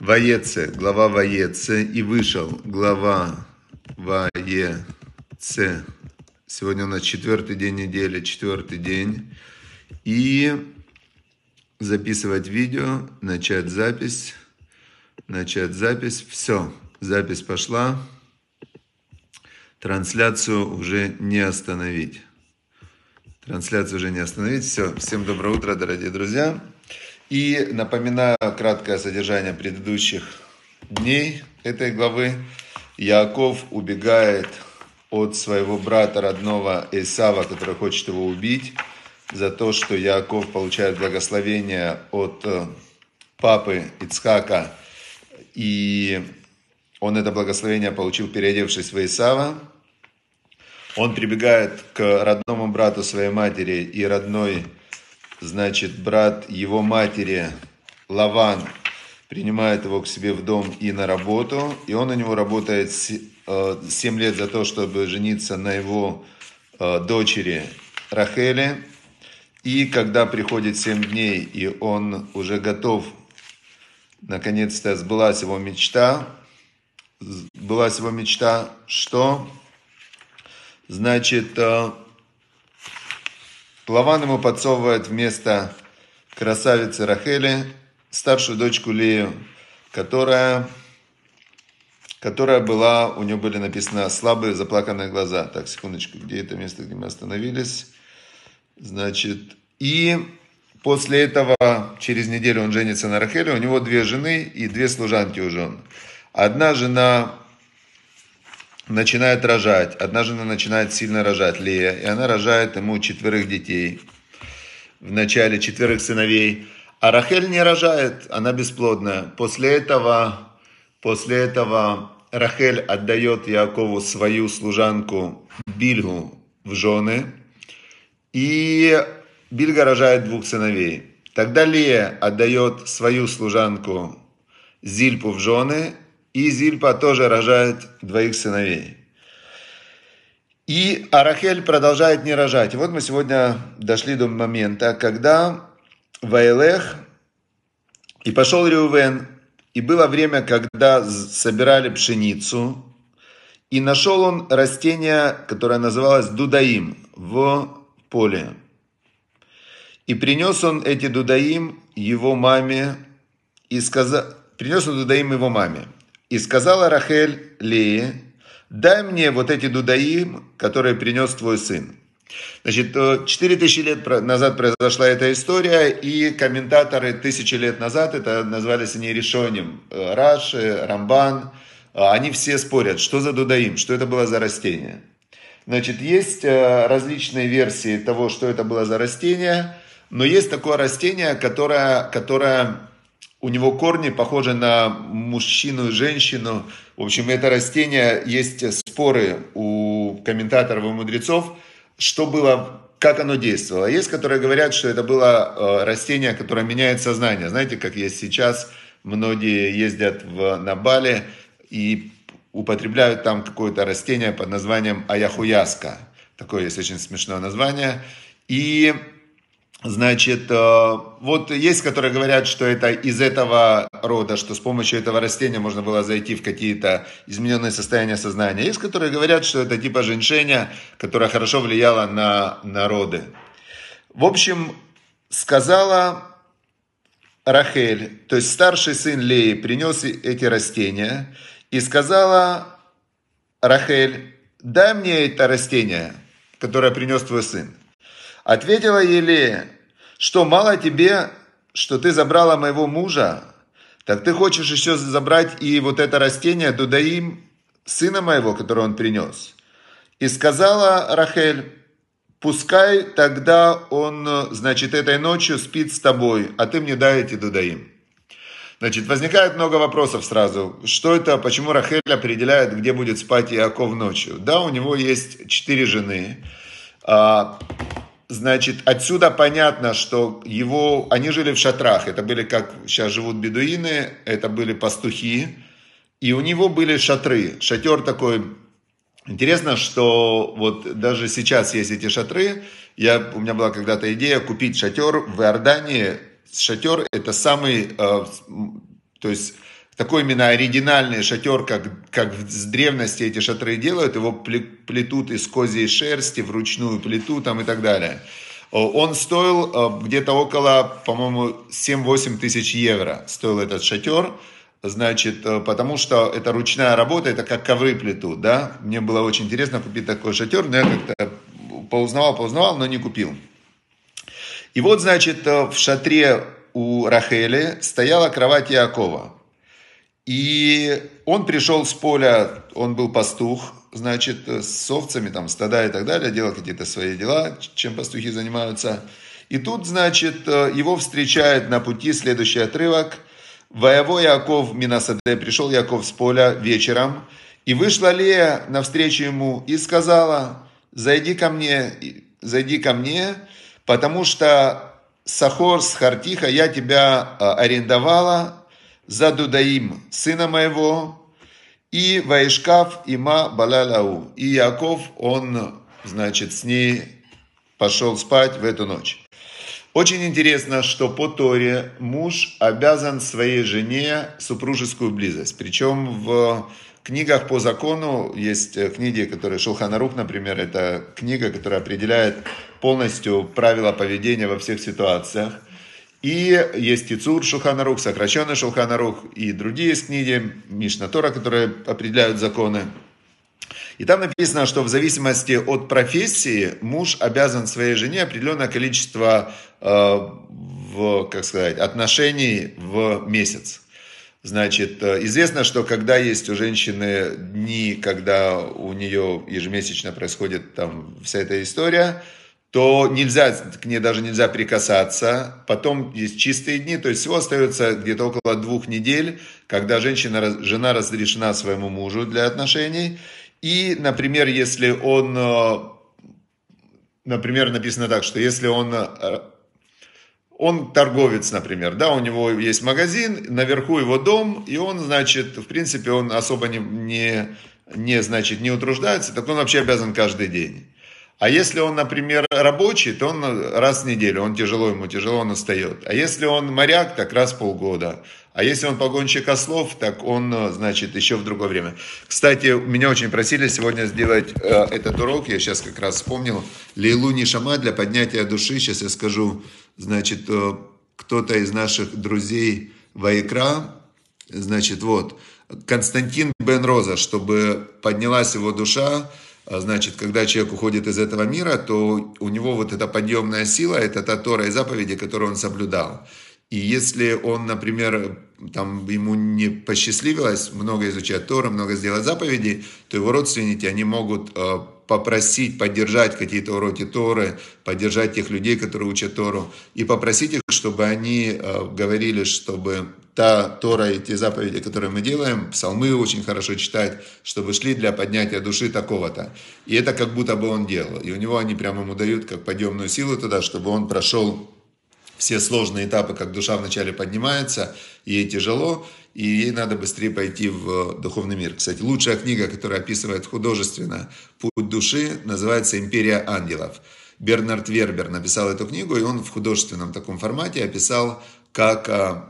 Ваеце, глава Ваеце, и вышел глава Ваеце. Сегодня у нас четвертый день недели, четвертый день. И записывать видео, начать запись, начать запись. Все, запись пошла. Трансляцию уже не остановить. Трансляцию уже не остановить. Все, всем доброе утро, дорогие друзья. И напоминаю краткое содержание предыдущих дней этой главы. Яков убегает от своего брата родного Исава, который хочет его убить, за то, что Яков получает благословение от э, папы Ицхака. И он это благословение получил, переодевшись в Исава. Он прибегает к родному брату своей матери и родной, значит, брат его матери Лаван принимает его к себе в дом и на работу. И он у него работает 7 э, лет за то, чтобы жениться на его э, дочери Рахеле. И когда приходит 7 дней, и он уже готов, наконец-то сбылась его мечта, сбылась его мечта, что Значит, э, Лаван ему подсовывает вместо красавицы Рахели старшую дочку Лею, которая, которая была, у нее были написаны слабые заплаканные глаза. Так, секундочку, где это место, где мы остановились? Значит, и после этого, через неделю он женится на Рахеле, у него две жены и две служанки у жен. Одна жена начинает рожать. Одна жена начинает сильно рожать, Лея, и она рожает ему четверых детей. В начале четверых сыновей. А Рахель не рожает, она бесплодная. После этого, после этого Рахель отдает Якову свою служанку Бильгу в жены. И Бильга рожает двух сыновей. Тогда Лия отдает свою служанку Зильпу в жены, и Зильпа тоже рожает двоих сыновей. И Арахель продолжает не рожать. И вот мы сегодня дошли до момента, когда Ваилех и пошел Реувен, и было время, когда собирали пшеницу, и нашел он растение, которое называлось дудаим в поле. И принес он эти дудаим его маме, и сказал, принес он дудаим его маме. И сказала Рахель Лее, дай мне вот эти дудаим, которые принес твой сын. Значит, 4000 лет назад произошла эта история, и комментаторы тысячи лет назад, это назвались они решением, э, Раши, Рамбан, э, они все спорят, что за дудаим, что это было за растение. Значит, есть э, различные версии того, что это было за растение, но есть такое растение, которое, которое у него корни похожи на мужчину и женщину. В общем, это растение, есть споры у комментаторов и мудрецов, что было, как оно действовало. Есть, которые говорят, что это было э, растение, которое меняет сознание. Знаете, как есть сейчас, многие ездят в, на Бали и употребляют там какое-то растение под названием аяхуяска. Такое есть очень смешное название. И Значит, э, вот есть, которые говорят, что это из этого рода, что с помощью этого растения можно было зайти в какие-то измененные состояния сознания. Есть, которые говорят, что это типа женьшеня, которая хорошо влияла на народы. В общем, сказала Рахель, то есть старший сын Леи, принес эти растения и сказала Рахель, дай мне это растение, которое принес твой сын. Ответила Елея, что мало тебе, что ты забрала моего мужа, так ты хочешь еще забрать и вот это растение Дудаим, сына моего, которое он принес. И сказала Рахель, пускай тогда он, значит, этой ночью спит с тобой, а ты мне дай эти Дудаим. Значит, возникает много вопросов сразу. Что это, почему Рахель определяет, где будет спать Иаков ночью? Да, у него есть четыре жены. А, Значит, отсюда понятно, что его, они жили в шатрах. Это были, как сейчас живут бедуины, это были пастухи. И у него были шатры. Шатер такой. Интересно, что вот даже сейчас есть эти шатры. Я, у меня была когда-то идея купить шатер в Иордании. Шатер это самый, э, то есть такой именно оригинальный шатер, как, как с древности эти шатры делают, его плетут из козьей шерсти, вручную плиту там и так далее. Он стоил э, где-то около, по-моему, 7-8 тысяч евро стоил этот шатер. Значит, э, потому что это ручная работа, это как ковры плетут, да. Мне было очень интересно купить такой шатер, но я как-то поузнавал, поузнавал, но не купил. И вот, значит, э, в шатре у Рахели стояла кровать Якова. И он пришел с поля, он был пастух, значит, с овцами, там, стада и так далее, делал какие-то свои дела, чем пастухи занимаются. И тут, значит, э, его встречает на пути следующий отрывок – Воево Яков Минасаде, пришел Яков с поля вечером, и вышла Лея навстречу ему и сказала, зайди ко мне, зайди ко мне, потому что Сахор с Хартиха я тебя а, арендовала за Дудаим, сына моего, и Ваишкав има Балалау. И Яков, он, значит, с ней пошел спать в эту ночь. Очень интересно, что по Торе муж обязан своей жене супружескую близость. Причем в книгах по закону есть э, книги, которые Шулханарух, например, это книга, которая определяет полностью правила поведения во всех ситуациях. И есть Тицур Шулханарух, сокращенный Шулханарух и другие книги, Мишна Тора, которые определяют законы. И там написано, что в зависимости от профессии муж обязан своей жене определенное количество э, в, как сказать, отношений в месяц. Значит, э, известно, что когда есть у женщины дни, когда у нее ежемесячно происходит там вся эта история, то нельзя, к ней даже нельзя прикасаться. Потом есть чистые дни, то есть всего остается где-то около двух недель, когда женщина, жена разрешена своему мужу для отношений. И, например, если он, э, например, написано так, что если он, э, он торговец, например, да, у него есть магазин, наверху его дом, и он, значит, в принципе, он особо не, не, не значит, не утруждается, так он вообще обязан каждый день. А если он, например, рабочий, то он раз в неделю, он тяжело, ему тяжело, он устает. А если он моряк, так раз в полгода. А если он погонщик ослов, так он, значит, еще в другое время. Кстати, меня очень просили сегодня сделать э, этот урок, я сейчас как раз вспомнил. Лейлу Нишама для поднятия души, сейчас я скажу, значит, э, кто-то из наших друзей Вайкра, значит, вот, Константин Бен Роза, чтобы поднялась его душа, значит, когда человек уходит из этого мира, то у него вот эта подъемная сила, это та Тора и заповеди, которые он соблюдал. И если он, например, там ему не посчастливилось много изучать Тора, много сделать заповедей, то его родственники, они могут э, попросить поддержать какие-то уроки Торы, поддержать тех людей, которые учат Тору, и попросить их, чтобы они э, говорили, чтобы та Тора и те заповеди, которые мы делаем, псалмы очень хорошо читать, чтобы шли для поднятия души такого-то. И это как будто бы он делал. И у него они прямо ему дают как подъемную силу туда, чтобы он прошел все сложные этапы, как душа вначале поднимается, ей тяжело, и ей надо быстрее пойти в духовный мир. Кстати, лучшая книга, которая описывает художественно путь души, называется «Империя ангелов». Бернард Вербер написал эту книгу, и он в художественном таком формате описал, как а,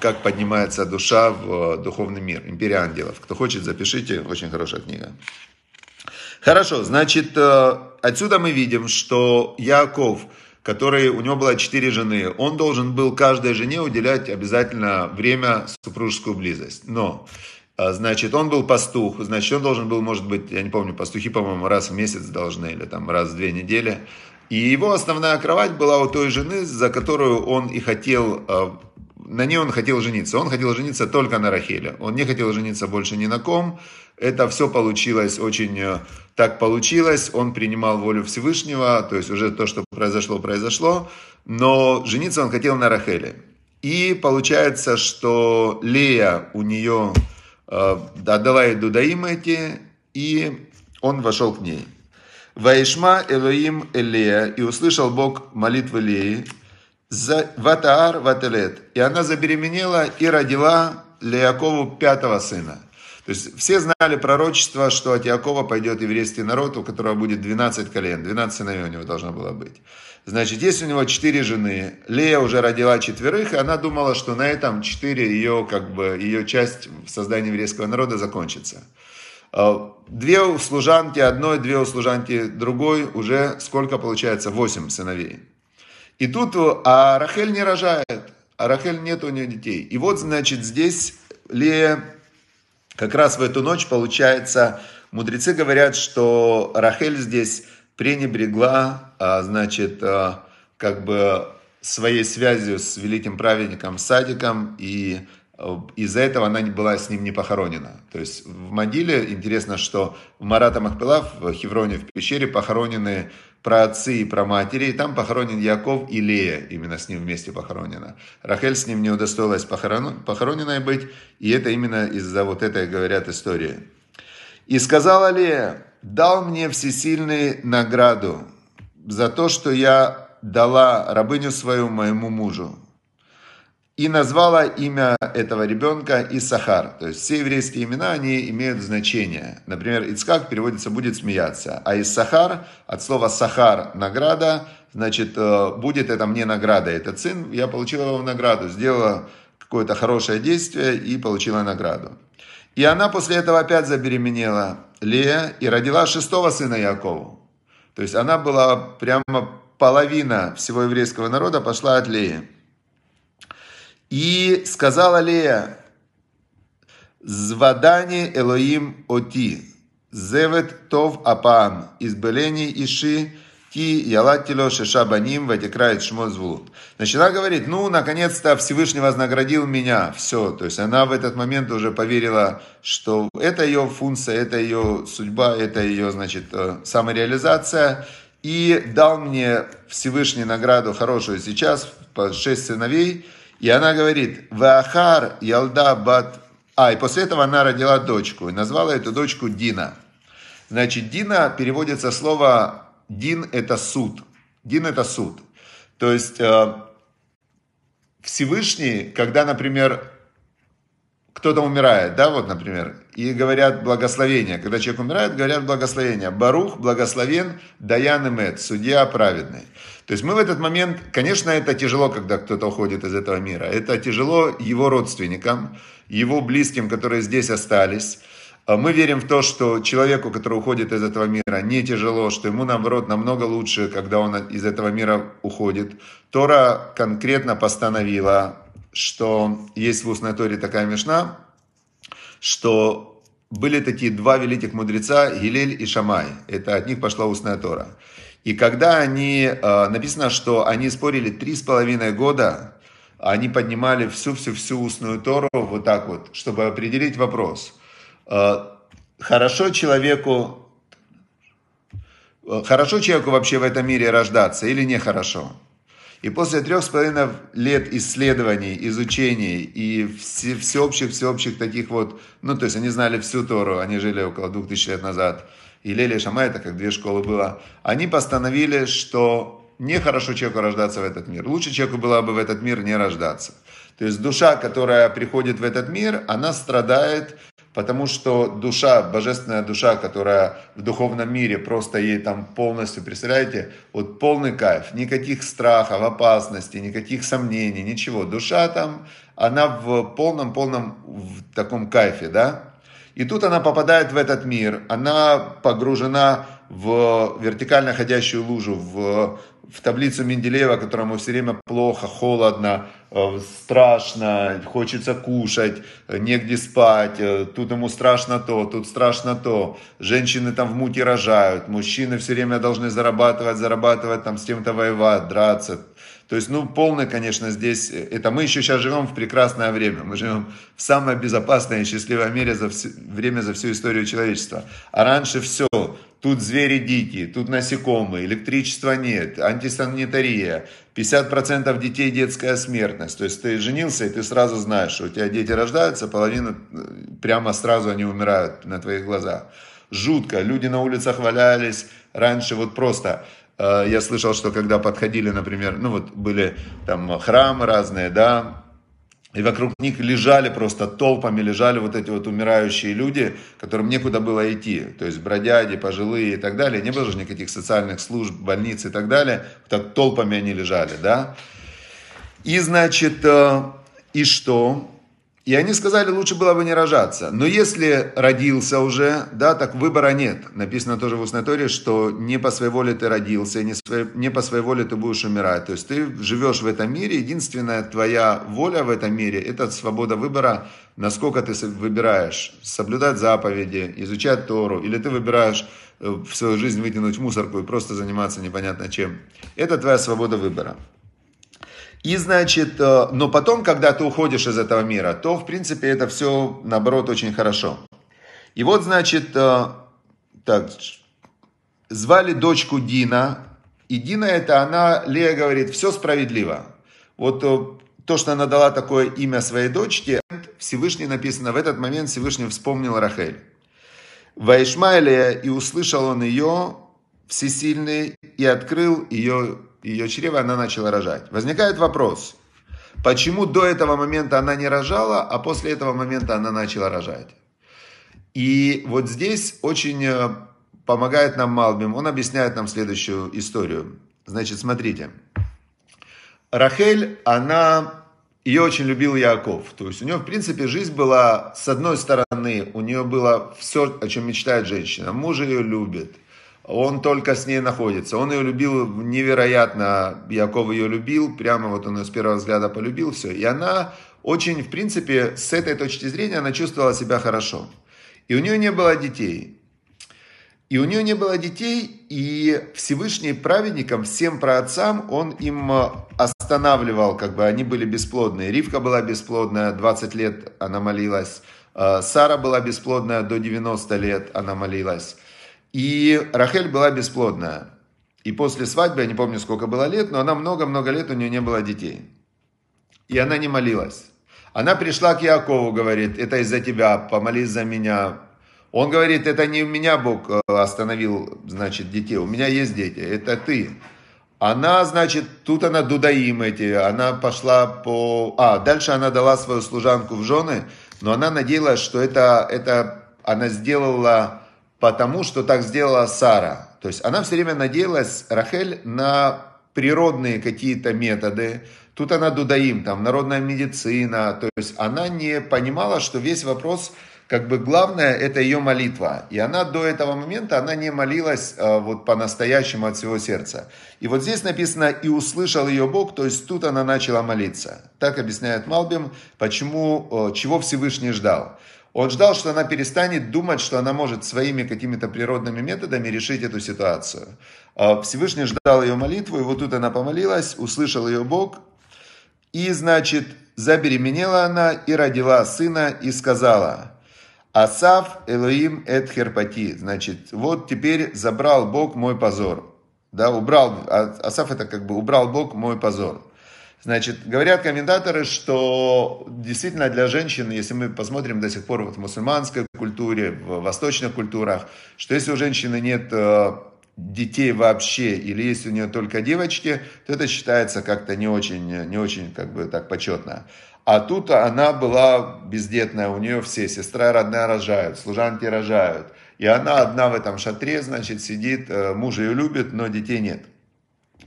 как поднимается душа в духовный мир. Империя ангелов. Кто хочет, запишите. Очень хорошая книга. Хорошо, значит, э, отсюда мы видим, что Яков, который, у него было четыре жены, он должен был каждой жене уделять обязательно время, супружескую близость. Но, э, значит, он был пастух, значит, он должен был, может быть, я не помню, пастухи, по-моему, раз в месяц должны, или там раз в две недели. И его основная кровать была у той жены, за которую он и хотел э, на ней он хотел жениться. Он хотел жениться только на Рахеле. Он не хотел жениться больше ни на ком. Это все получилось очень э, так получилось. Он принимал волю Всевышнего, то есть уже то, что произошло, произошло. Но жениться он хотел на Рахеле. И получается, что Лея у нее э, отдала ей дудаим эти, и он вошел к ней. Ваишма Элоим Элея, и услышал Бог молитвы Леи, Ватаар Вателет. И она забеременела и родила Леякову пятого сына. То есть все знали пророчество, что от Якова пойдет еврейский народ, у которого будет 12 колен, 12 сыновей у него должно было быть. Значит, есть у него четыре жены. Лея уже родила четверых, и она думала, что на этом четыре ее, как бы, ее часть в создании еврейского народа закончится. А, две у служанки одной, две у служанки другой, уже сколько получается? Восемь сыновей. И тут, а Рахель не рожает, а Рахель нет у нее детей. И вот, значит, здесь Лея как раз в эту ночь, получается, мудрецы говорят, что Рахель здесь пренебрегла, а, значит, а, как бы своей связью с великим праведником Садиком, и из-за этого она была с ним не похоронена. То есть в могиле, интересно, что Марата Махпилав, в Хевроне, в пещере похоронены про отцы и про матери, и там похоронен Яков и Лея, именно с ним вместе похоронена. Рахель с ним не удостоилась похорон, похороненной быть, и это именно из-за вот этой, говорят, истории. И сказала Лея, дал мне всесильный награду за то, что я дала рабыню свою моему мужу. И назвала имя этого ребенка Исахар. То есть все еврейские имена, они имеют значение. Например, Ицкак переводится «будет смеяться». А Исахар от слова «сахар» – награда, значит, э, будет это мне награда. Этот сын, я получила его награду, сделала какое-то хорошее действие и получила награду. И она после этого опять забеременела Лея и родила шестого сына Якову. То есть она была прямо половина всего еврейского народа пошла от Леи. И сказала Лея, Звадани Элоим Оти, Зевет Тов Апам, избелени Иши, Ки ялатило шешабаним ватикрает шмо звулут. Значит, она говорит, ну, наконец-то Всевышний вознаградил меня. Все. То есть она в этот момент уже поверила, что это ее функция, это ее судьба, это ее, значит, э, самореализация. И дал мне Всевышний награду хорошую сейчас, по шесть сыновей. И она говорит, Вахар Ялда Бат... А, и после этого она родила дочку. И назвала эту дочку Дина. Значит, Дина переводится слово Дин – это суд. Дин – это суд. То есть э, Всевышний, когда, например, кто-то умирает, да, вот, например, и говорят благословение. Когда человек умирает, говорят благословение. Барух, благословен, Даян Эмет, судья праведный. То есть мы в этот момент, конечно, это тяжело, когда кто-то уходит из этого мира. Это тяжело его родственникам, его близким, которые здесь остались. А мы верим в то, что человеку, который уходит из этого мира, не тяжело, что ему, наоборот, намного лучше, когда он из этого мира уходит. Тора конкретно постановила, что есть в устной Торе такая мешна, что были такие два великих мудреца, Гилель и Шамай. Это от них пошла устная Тора. И когда они, а, написано, что они спорили три с половиной года, они поднимали всю-всю-всю устную Тору вот так вот, чтобы определить вопрос – Э, хорошо человеку, э, хорошо человеку вообще в этом мире рождаться или нехорошо? И после трех с половиной лет исследований, изучений и всеобщих, всеобщих таких вот, ну, то есть они знали всю Тору, они жили около двух тысяч лет назад, и Лели Шамай, это как две школы было, они постановили, что нехорошо человеку рождаться в этот мир. Лучше человеку было бы в этот мир не рождаться. То есть душа, которая приходит в этот мир, она страдает Потому что душа, божественная душа, которая в духовном мире, просто ей там полностью, представляете, вот полный кайф, никаких страхов, опасностей, никаких сомнений, ничего. Душа там, она в полном-полном в таком кайфе, да? И тут она попадает в этот мир, она погружена в вертикально ходящую лужу, в в таблицу Менделеева, которому все время плохо, холодно, э, страшно, хочется кушать, негде спать, э, тут ему страшно то, тут страшно то. Женщины там в муке рожают, мужчины все время должны зарабатывать, зарабатывать, там с кем-то воевать, драться. То есть, ну, полное, конечно, здесь, э, это мы еще сейчас живем в прекрасное время. Мы живем в самое безопасное и счастливое мире за все, время за всю историю человечества. А раньше все, Тут звери дикие, тут насекомые, электричества нет, антисанитария, 50% детей детская смертность. То есть ты женился, и ты сразу знаешь, что у тебя дети рождаются, половина э, прямо сразу они умирают на твоих глазах. Жутко, люди на улицах валялись, раньше вот просто... Э, я слышал, что когда подходили, например, ну вот были там храмы разные, да, и вокруг них лежали просто толпами, лежали вот эти вот умирающие люди, которым некуда было идти. То есть бродяги, пожилые и так далее. Не было же никаких социальных служб, больниц и так далее. Так толпами они лежали, да. И значит, э, и что? И они сказали, лучше было бы не рожаться. Но если родился уже, да, так выбора нет. Написано тоже в Уснаторе, что не по своей воле ты родился, не, своей, не по своей воле ты будешь умирать. То есть ты живешь в этом мире, единственная твоя воля в этом мире – это свобода выбора, насколько ты выбираешь соблюдать заповеди, изучать Тору, или ты выбираешь э, в свою жизнь вытянуть мусорку и просто заниматься непонятно чем. Это твоя свобода выбора. И, значит, э, но потом, когда ты уходишь из этого мира, то, в принципе, это все, наоборот, очень хорошо. И вот, значит, э, так, звали дочку Дина, и Дина это она, Лея говорит, все справедливо. Вот э, то, что она дала такое имя своей дочке, Всевышний написано, в этот момент Всевышний вспомнил Рахель. Ваишмайлия, и услышал он ее, всесильный, и открыл ее ее чрево, она начала рожать. Возникает вопрос, почему до этого момента она не рожала, а после этого момента она начала рожать? И вот здесь очень э, помогает нам Малбим, он объясняет нам следующую историю. Значит, смотрите, Рахель, она, ее очень любил Яков. То есть у нее, в принципе, жизнь была, с одной стороны, у нее было все, о чем мечтает женщина. Муж ее любит, он только с ней находится. Он ее любил невероятно, Яков ее любил, прямо вот он ее с первого взгляда полюбил, все. И она очень, в принципе, с этой точки зрения, она чувствовала себя хорошо. И у нее не было детей. И у нее не было детей, и Всевышний праведникам, всем праотцам, он им останавливал, как бы они были бесплодные. Ривка была бесплодная, 20 лет она молилась. Э, Сара была бесплодная, до 90 лет она молилась. И Рахель была бесплодная. И после свадьбы, я не помню, сколько было лет, но она много-много лет, у нее не было детей. И она не молилась. Она пришла к Якову, говорит, это из-за тебя, помолись за меня. Он говорит, это не у меня Бог э, остановил, значит, детей, у меня есть дети, это ты. Она, значит, тут она дудаим эти, она пошла по... А, дальше она дала свою служанку в жены, но она надеялась, что это, это она сделала потому что так сделала Сара. То есть она все время надеялась, Рахель, на природные какие-то методы. Тут она дудаим, там народная медицина. То есть она не понимала, что весь вопрос, как бы главное, это ее молитва. И она до этого момента, она не молилась а, вот по-настоящему от всего сердца. И вот здесь написано, и услышал ее Бог, то есть тут она начала молиться. Так объясняет Малбим, почему, чего Всевышний ждал. Он ждал, что она перестанет думать, что она может своими какими-то природными методами решить эту ситуацию. А Всевышний ждал ее молитву, и вот тут она помолилась, услышал ее Бог, и, значит, забеременела она и родила сына, и сказала, Асав Элоим эт херпати, значит, вот теперь забрал Бог мой позор. Да, убрал, а, Асав это как бы убрал Бог мой позор. Значит, говорят комментаторы, что действительно для женщин, если мы посмотрим до сих пор вот в мусульманской культуре, в восточных культурах, что если у женщины нет э, детей вообще, или если у нее только девочки, то это считается как-то не очень, не очень как бы так почетно. А тут она была бездетная, у нее все, сестра родная рожают, служанки рожают. И она одна в этом шатре, значит, сидит, э, муж ее любит, но детей нет.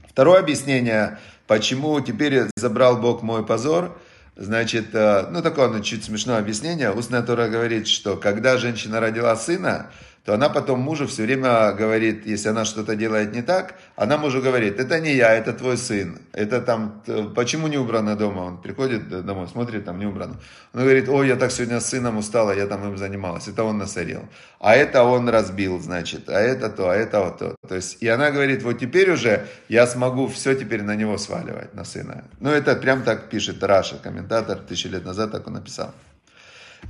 Второе объяснение – Почему теперь забрал Бог мой позор? Значит, э, ну такое ну, чуть смешное объяснение. Устная Тора говорит, что когда женщина родила сына, то она потом мужу все время говорит, если она что-то делает не так, она мужу говорит, это не я, это твой сын, это там, почему не убрано дома? Он приходит домой, смотрит, там не убрано. Он говорит, ой, я так сегодня с сыном устала, я там им занималась, это он насорил. А это он разбил, значит, а это то, а это вот то. То есть, и она говорит, вот теперь уже я смогу все теперь на него сваливать, на сына. Ну, это прям так пишет Раша, комментатор, тысячи лет назад так он написал.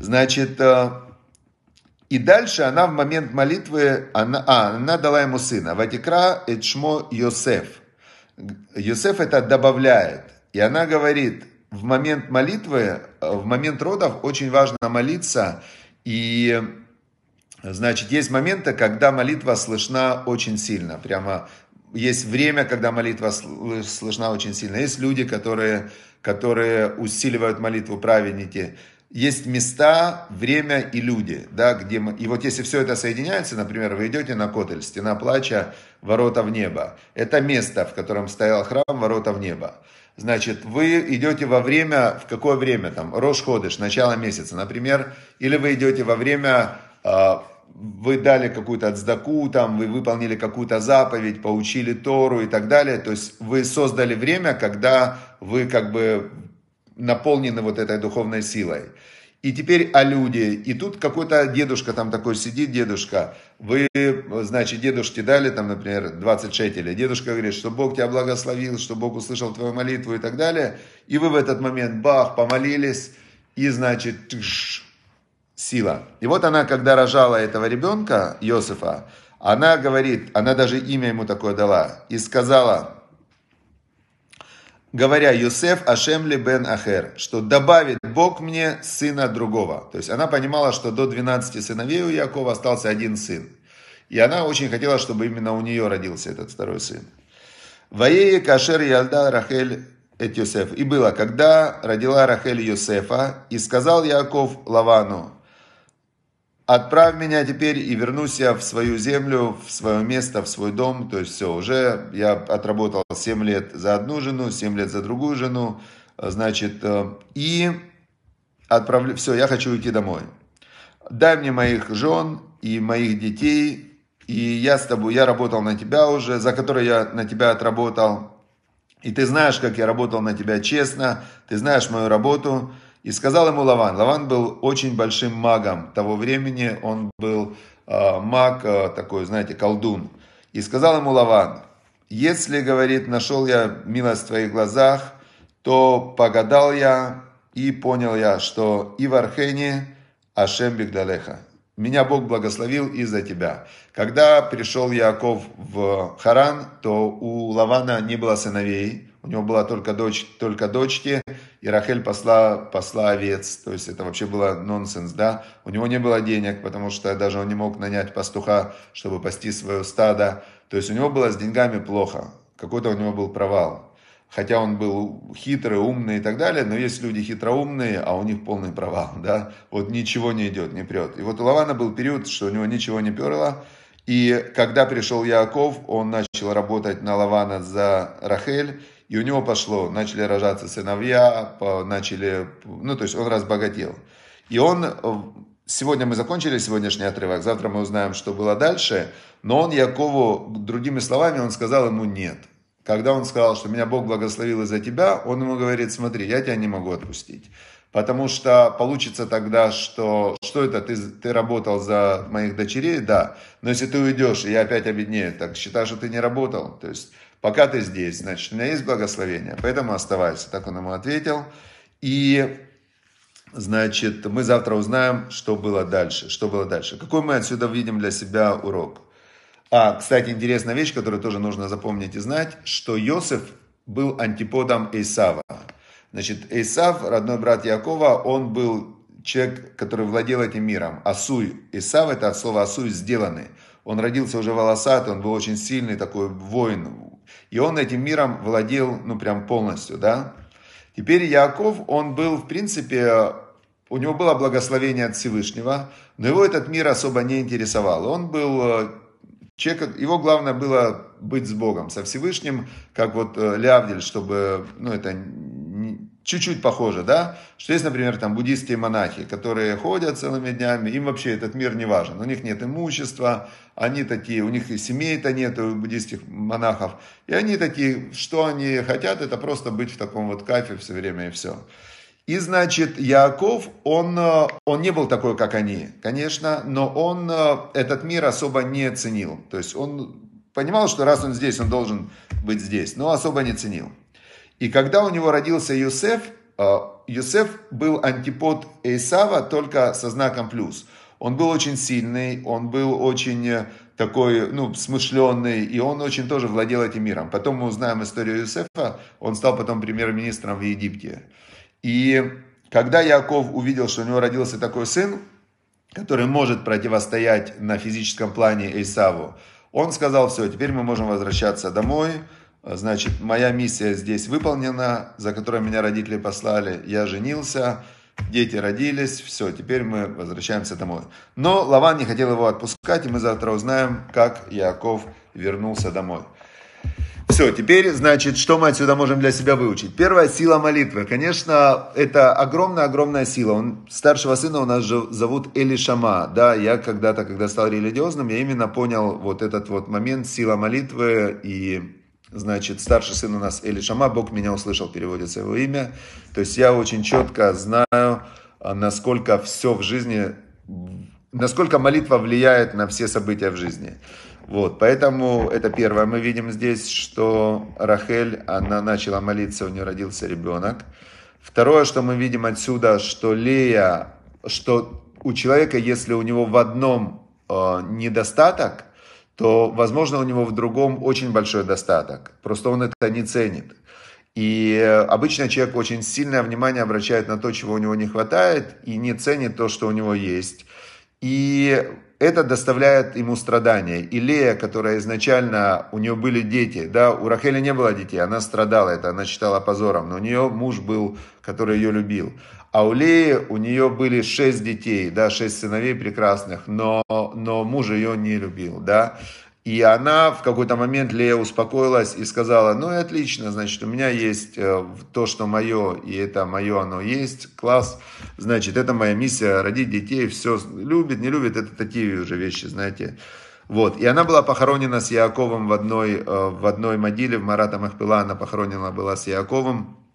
Значит, э, и дальше она в момент молитвы, она, а, она дала ему сына. Ватикра эчмо Йосеф. Йосеф это добавляет. И она говорит, в момент молитвы, в момент родов очень важно молиться. И, значит, есть моменты, когда молитва слышна очень сильно. Прямо есть время, когда молитва слышна очень сильно. Есть люди, которые которые усиливают молитву праведники. Есть места, время и люди, да, где мы, и вот если все это соединяется, например, вы идете на Котель, стена плача, ворота в небо. Это место, в котором стоял храм, ворота в небо. Значит, вы идете во время, в какое время там, Рош Ходыш, начало месяца, например, или вы идете во время а, вы дали какую-то отздаку, там, вы выполнили какую-то заповедь, поучили Тору и так далее. То есть вы создали время, когда вы как бы наполнены вот этой духовной силой. И теперь о люди. И тут какой-то дедушка там такой сидит, дедушка. Вы, значит, дедушке дали там, например, 20 шекелей. Дедушка говорит, что Бог тебя благословил, что Бог услышал твою молитву и так далее. И вы в этот момент, бах, помолились. И, значит, тш, сила. И вот она, когда рожала этого ребенка, Иосифа, она говорит, она даже имя ему такое дала, и сказала, говоря, Юсеф Ашемли бен Ахер, что добавит Бог мне сына другого. То есть она понимала, что до 12 сыновей у Якова остался один сын. И она очень хотела, чтобы именно у нее родился этот второй сын. Ваее Кашер Ялда Рахель Эт Йосеф. И было, когда родила Рахель Йосефа, и сказал Яков Лавану, отправь меня теперь и вернусь я в свою землю, в свое место, в свой дом. То есть все, уже я отработал 7 лет за одну жену, 7 лет за другую жену. Значит, э, и отправлю, все, я хочу уйти домой. Дай мне моих жен и моих детей, и я с тобой, я работал на тебя уже, за который я на тебя отработал. И ты знаешь, как я работал на тебя честно, ты знаешь мою работу. И сказал ему Лаван. Лаван был очень большим магом того времени. Он был э, маг э, такой, знаете, колдун. И сказал ему Лаван, если, говорит, нашел я милость в твоих глазах, то погадал я и понял я, что и в Архене Ашем Бигдалеха. Меня Бог благословил из-за тебя. Когда пришел Яков в Харан, то у Лавана не было сыновей, у него была только, дочь, только дочки, и Рахель посла, посла овец, то есть это вообще было нонсенс, да. У него не было денег, потому что даже он не мог нанять пастуха, чтобы пасти свое стадо. То есть у него было с деньгами плохо, какой-то у него был провал. Хотя он был хитрый, умный и так далее, но есть люди хитроумные, а у них полный провал, да. Вот ничего не идет, не прет. И вот у Лавана был период, что у него ничего не перло, и когда пришел Яков, он начал работать на Лавана за Рахель, и у него пошло, начали рожаться сыновья, начали, ну, то есть он разбогател. И он, э, сегодня мы закончили сегодняшний отрывок, завтра мы узнаем, что было дальше, но он Якову, другими словами, он сказал ему нет. Когда он сказал, что меня Бог благословил из-за тебя, он ему говорит, смотри, я тебя не могу отпустить. Потому что получится тогда, что что это, ты, ты работал за моих дочерей, да, но если ты уйдешь, и я опять обеднею, так считай, что ты не работал. То есть пока ты здесь, значит, у меня есть благословение, поэтому оставайся. Так он ему ответил. И, значит, мы завтра узнаем, что было дальше. Что было дальше. Какой мы отсюда видим для себя урок? А, кстати, интересная вещь, которую тоже нужно запомнить и знать, что Иосиф был антиподом Исава. Значит, Исав, родной брат Якова, он был человек, который владел этим миром. Асуй. Исав это от слова асуй, сделанный. Он родился уже волосатый, он был очень сильный такой воин, и он этим миром владел, ну, прям полностью, да. Теперь Яков, он был, в принципе, у него было благословение от Всевышнего, но его этот мир особо не интересовал. Он был э, человек, его главное было быть с Богом, со Всевышним, как вот э, Лявдель, чтобы, ну, это чуть-чуть похоже, да, что есть, например, там буддийские монахи, которые ходят целыми днями, им вообще этот мир не важен, у них нет имущества, они такие, у них и семей-то нет у буддийских монахов, и они такие, что они хотят, это просто быть в таком вот кайфе все время и все. И, значит, Яков, он, он не был такой, как они, конечно, но он этот мир особо не ценил. То есть он понимал, что раз он здесь, он должен быть здесь, но особо не ценил. И когда у него родился Юсеф, Юсеф был антипод Исава только со знаком плюс. Он был очень сильный, он был очень э, такой, ну, смышленный, и он очень тоже владел этим миром. Потом мы узнаем историю Юсефа, он стал потом премьер-министром в Египте. И когда Яков увидел, что у него родился такой сын, который может противостоять на физическом плане Исаву, он сказал, все, теперь мы можем возвращаться домой, Значит, моя миссия здесь выполнена, за которой меня родители послали. Я женился, дети родились, все, теперь мы возвращаемся домой. Но Лаван не хотел его отпускать, и мы завтра узнаем, как Яков вернулся домой. Все, теперь, значит, что мы отсюда можем для себя выучить? Первая сила молитвы. Конечно, это огромная-огромная сила. Он, старшего сына у нас же зовут Элишама. Да, я когда-то, когда стал религиозным, я именно понял вот этот вот момент, сила молитвы и Значит, старший сын у нас Эли Шама, Бог меня услышал, переводится его имя. То есть я очень четко знаю, а, насколько все в жизни, насколько молитва влияет на все события в жизни. Вот, поэтому это первое. Мы видим здесь, что Рахель, она начала молиться, у нее родился ребенок. Второе, что мы видим отсюда, что Лея, что у человека, если у него в одном э, недостаток, то, возможно, у него в другом очень большой достаток. Просто он это не ценит. И обычно человек очень сильное внимание обращает на то, чего у него не хватает, и не ценит то, что у него есть. И это доставляет ему страдания. И Лея, которая изначально, у нее были дети, да, у Рахели не было детей, она страдала, это она считала позором, но у нее муж был, который ее любил. А у Леи, у нее были шесть детей, да, шесть сыновей прекрасных, но, но муж ее не любил, да. И она в какой-то момент, Лея успокоилась и сказала, ну и отлично, значит, у меня есть э, то, что мое, и это мое, оно есть, класс. Значит, это моя миссия, родить детей, все, любит, не любит, это такие уже вещи, знаете. Вот, и она была похоронена с Яковом в одной, э, в одной могиле, в Марата Махпила она похоронена была с Яковом.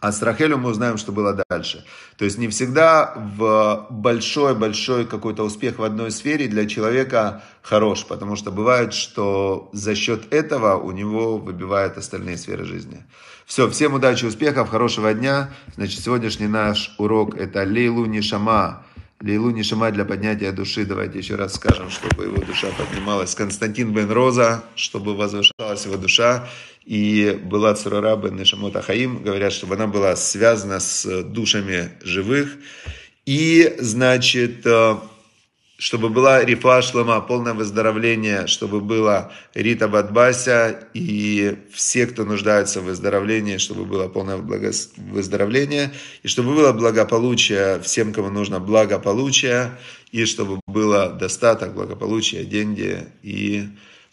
А с Рахелем мы узнаем, что было дальше. То есть не всегда в большой-большой какой-то успех в одной сфере для человека хорош, потому что бывает, что за счет этого у него выбивают остальные сферы жизни. Все, всем удачи, успехов, хорошего дня. Значит, сегодняшний наш урок это Лейлу Нишама. Лейлу Нишама для поднятия души. Давайте еще раз скажем, чтобы его душа поднималась. Константин Бен Роза, чтобы возвышалась его душа и была Цурара бен Нешамот Ахаим, говорят, чтобы она была связана с душами живых, и, значит, э, чтобы была рифа шлама, полное выздоровление, чтобы было Рита Бадбася и все, кто нуждается в выздоровлении, чтобы было полное благо... выздоровление, и чтобы было благополучие всем, кому нужно благополучие, и чтобы было достаток, благополучия, деньги и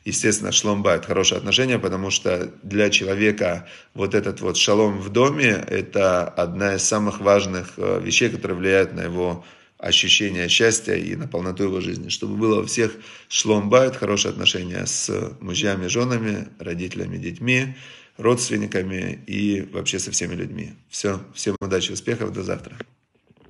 естественно, шломбайт, хорошее отношение, потому что для человека вот этот вот шалом в доме, это одна из самых важных э, вещей, которые влияют на его ощущение счастья и на полноту его жизни. Чтобы было у всех шломбайт, хорошее отношение с мужьями, женами, родителями, детьми, родственниками и вообще со всеми людьми. Все, всем удачи, успехов, до завтра.